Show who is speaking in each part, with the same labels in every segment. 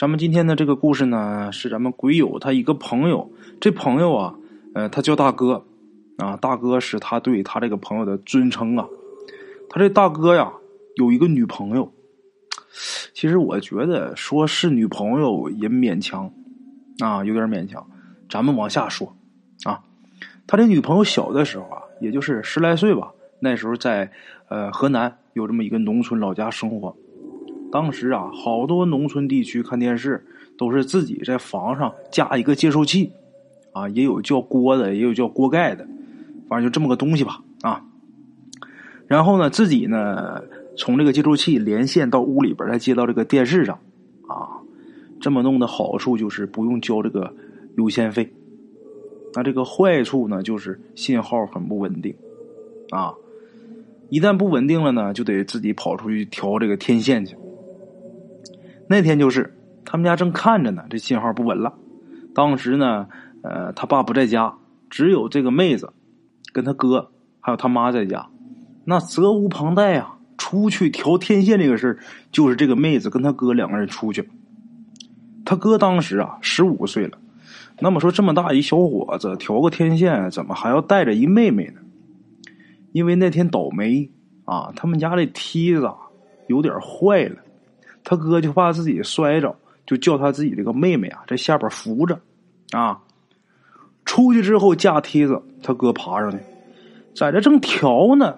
Speaker 1: 咱们今天的这个故事呢，是咱们鬼友他一个朋友，这朋友啊，呃，他叫大哥，啊，大哥是他对他这个朋友的尊称啊。他这大哥呀，有一个女朋友。其实我觉得说是女朋友也勉强，啊，有点勉强。咱们往下说，啊，他这女朋友小的时候啊，也就是十来岁吧，那时候在呃河南有这么一个农村老家生活。当时啊，好多农村地区看电视都是自己在房上加一个接收器，啊，也有叫锅的，也有叫锅盖的，反正就这么个东西吧，啊。然后呢，自己呢从这个接收器连线到屋里边，再接到这个电视上，啊，这么弄的好处就是不用交这个有线费，那这个坏处呢就是信号很不稳定，啊，一旦不稳定了呢，就得自己跑出去调这个天线去。那天就是他们家正看着呢，这信号不稳了。当时呢，呃，他爸不在家，只有这个妹子跟他哥还有他妈在家。那责无旁贷啊，出去调天线这个事儿，就是这个妹子跟他哥两个人出去。他哥当时啊十五岁了，那么说这么大一小伙子调个天线，怎么还要带着一妹妹呢？因为那天倒霉啊，他们家这梯子有点坏了。他哥就怕自己摔着，就叫他自己这个妹妹啊，在下边扶着，啊，出去之后架梯子，他哥爬上去，在这正调呢，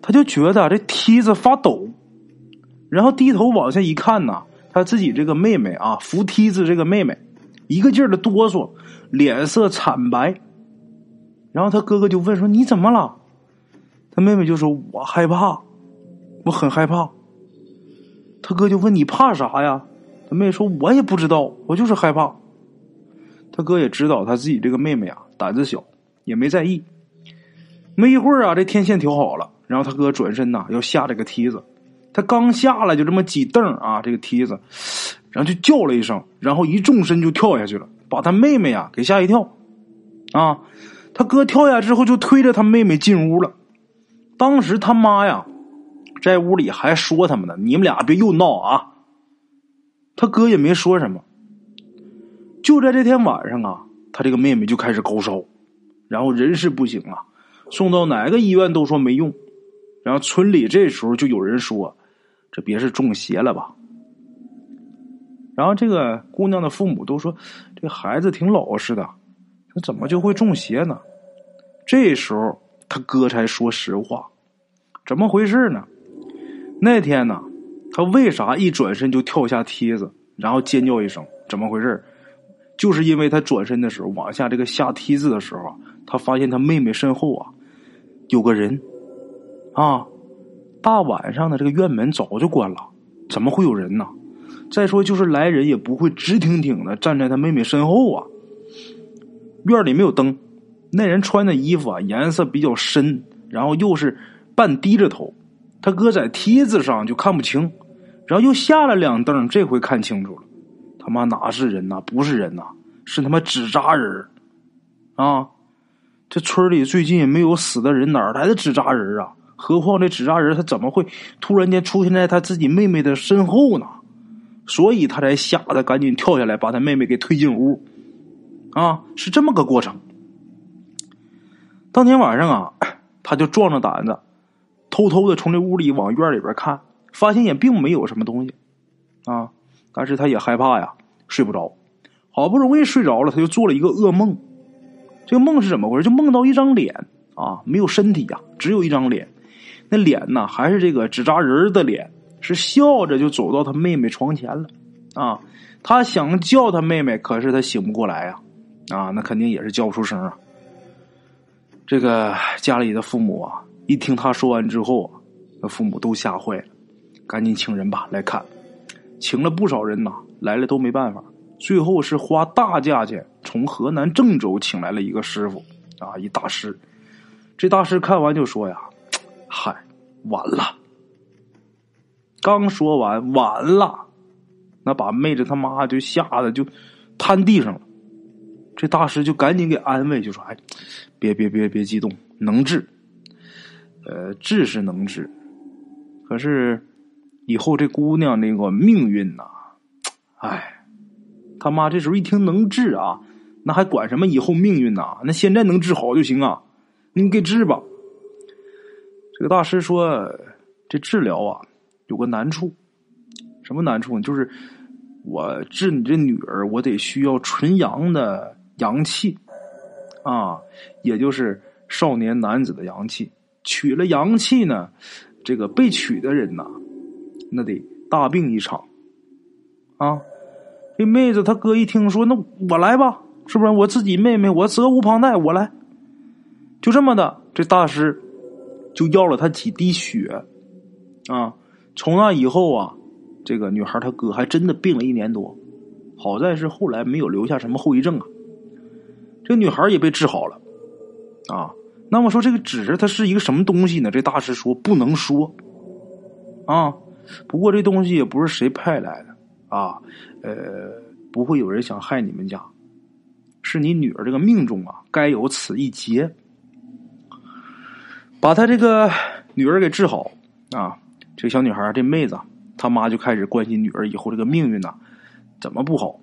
Speaker 1: 他就觉得这梯子发抖，然后低头往下一看呐，他自己这个妹妹啊，扶梯子这个妹妹，一个劲儿的哆嗦，脸色惨白，然后他哥哥就问说：“你怎么了？”他妹妹就说：“我害怕，我很害怕。”他哥就问你怕啥呀？他妹说：“我也不知道，我就是害怕。”他哥也知道他自己这个妹妹啊胆子小，也没在意。没一会儿啊，这天线调好了，然后他哥转身呐要下这个梯子，他刚下来就这么几蹬啊这个梯子，然后就叫了一声，然后一纵身就跳下去了，把他妹妹啊给吓一跳。啊，他哥跳下之后就推着他妹妹进屋了。当时他妈呀。在屋里还说他们呢，你们俩别又闹啊！他哥也没说什么。就在这天晚上啊，他这个妹妹就开始高烧，然后人事不行啊，送到哪个医院都说没用。然后村里这时候就有人说：“这别是中邪了吧？”然后这个姑娘的父母都说：“这孩子挺老实的，他怎么就会中邪呢？”这时候他哥才说实话：“怎么回事呢？”那天呢，他为啥一转身就跳下梯子，然后尖叫一声？怎么回事？就是因为他转身的时候往下这个下梯子的时候啊，他发现他妹妹身后啊有个人啊。大晚上的这个院门早就关了，怎么会有人呢？再说就是来人也不会直挺挺的站在他妹妹身后啊。院里没有灯，那人穿的衣服啊颜色比较深，然后又是半低着头。他哥在梯子上就看不清，然后又下了两蹬，这回看清楚了。他妈哪是人呐？不是人呐，是他妈纸扎人啊！这村里最近也没有死的人，哪来的纸扎人啊？何况这纸扎人他怎么会突然间出现在他自己妹妹的身后呢？所以他才吓得赶紧跳下来，把他妹妹给推进屋。啊，是这么个过程。当天晚上啊，他就壮着胆子。偷偷的从这屋里往院里边看，发现也并没有什么东西，啊，但是他也害怕呀，睡不着，好不容易睡着了，他就做了一个噩梦，这个梦是怎么回事？就梦到一张脸啊，没有身体呀，只有一张脸，那脸呢还是这个纸扎人的脸，是笑着就走到他妹妹床前了，啊，他想叫他妹妹，可是他醒不过来呀，啊，那肯定也是叫不出声啊，这个家里的父母啊。一听他说完之后啊，那父母都吓坏了，赶紧请人吧来看，请了不少人呐，来了都没办法，最后是花大价钱从河南郑州请来了一个师傅，啊，一大师。这大师看完就说呀：“嗨，完了！”刚说完，完了，那把妹子他妈就吓得就瘫地上了。这大师就赶紧给安慰，就说：“哎，别别别别激动，能治。”呃，治是能治，可是以后这姑娘那个命运呐，哎，他妈这时候一听能治啊，那还管什么以后命运呐？那现在能治好就行啊！你给治吧。这个大师说，这治疗啊有个难处，什么难处呢？就是我治你这女儿，我得需要纯阳的阳气啊，也就是少年男子的阳气。取了阳气呢，这个被取的人呐，那得大病一场啊。这妹子她哥一听说，那我来吧，是不是？我自己妹妹，我责无旁贷，我来。就这么的，这大师就要了他几滴血啊。从那以后啊，这个女孩她哥还真的病了一年多，好在是后来没有留下什么后遗症啊。这女孩也被治好了啊。那么说这个纸它是一个什么东西呢？这大师说不能说啊。不过这东西也不是谁派来的啊。呃，不会有人想害你们家，是你女儿这个命中啊，该有此一劫。把他这个女儿给治好啊，这小女孩这妹子，他妈就开始关心女儿以后这个命运呐，怎么不好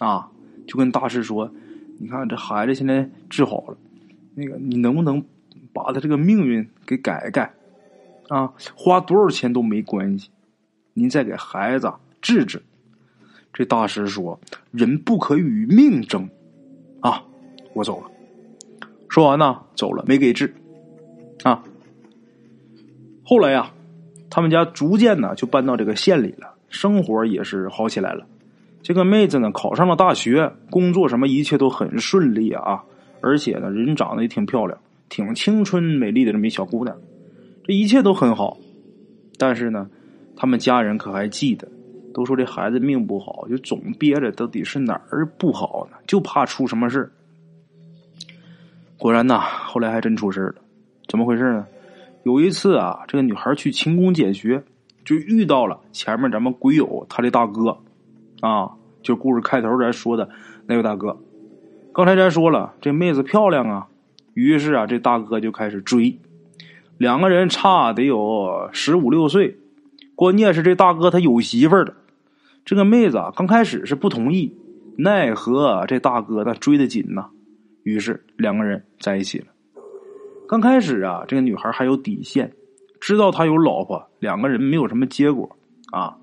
Speaker 1: 啊？就跟大师说：“你看这孩子现在治好了，那个你能不能把他这个命运给改改啊？花多少钱都没关系，您再给孩子治治。”这大师说：“人不可与命争，啊，我走了。”说完呢，走了，没给治。啊，后来呀，他们家逐渐呢就搬到这个县里了，生活也是好起来了。这个妹子呢考上了大学，工作什么一切都很顺利啊，而且呢人长得也挺漂亮，挺青春美丽的这么一小姑娘，这一切都很好。但是呢，他们家人可还记得。都说这孩子命不好，就总憋着，到底是哪儿不好呢？就怕出什么事果然呐，后来还真出事了。怎么回事呢？有一次啊，这个女孩去勤工俭学，就遇到了前面咱们鬼友他的大哥啊，就故事开头咱说的那位大哥。刚才咱说了，这妹子漂亮啊，于是啊，这大哥就开始追，两个人差得有十五六岁，关键是这大哥他有媳妇儿了。这个妹子啊，刚开始是不同意，奈何这大哥他追得紧呐，于是两个人在一起了。刚开始啊，这个女孩还有底线，知道他有老婆，两个人没有什么结果啊。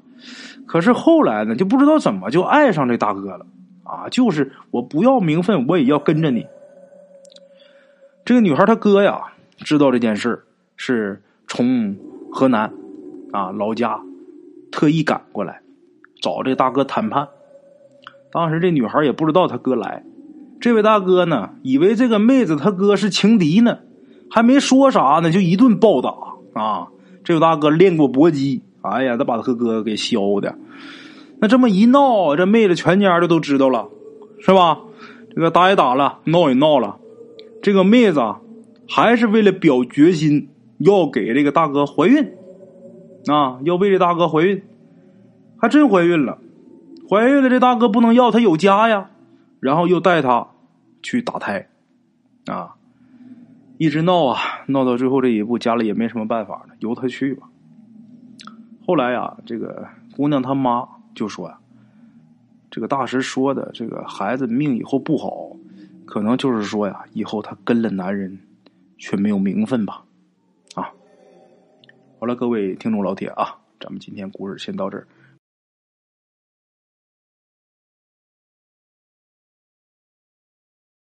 Speaker 1: 可是后来呢，就不知道怎么就爱上这大哥了啊！就是我不要名分，我也要跟着你。这个女孩她哥呀，知道这件事是从河南啊老家特意赶过来。找这大哥谈判，当时这女孩也不知道他哥来，这位大哥呢，以为这个妹子他哥是情敌呢，还没说啥呢，就一顿暴打啊！这位大哥练过搏击，哎呀，他把他哥给削的。那这么一闹，这妹子全家的都知道了，是吧？这个打也打了，闹也闹了，这个妹子还是为了表决心，要给这个大哥怀孕啊，要为这大哥怀孕。还真怀孕了，怀孕了，这大哥不能要，他有家呀。然后又带他去打胎，啊，一直闹啊，闹到最后这一步，家里也没什么办法了，由他去吧。后来呀，这个姑娘她妈就说呀：“这个大师说的，这个孩子命以后不好，可能就是说呀，以后他跟了男人，却没有名分吧。”啊，好了，各位听众老铁啊，咱们今天故事先到这儿。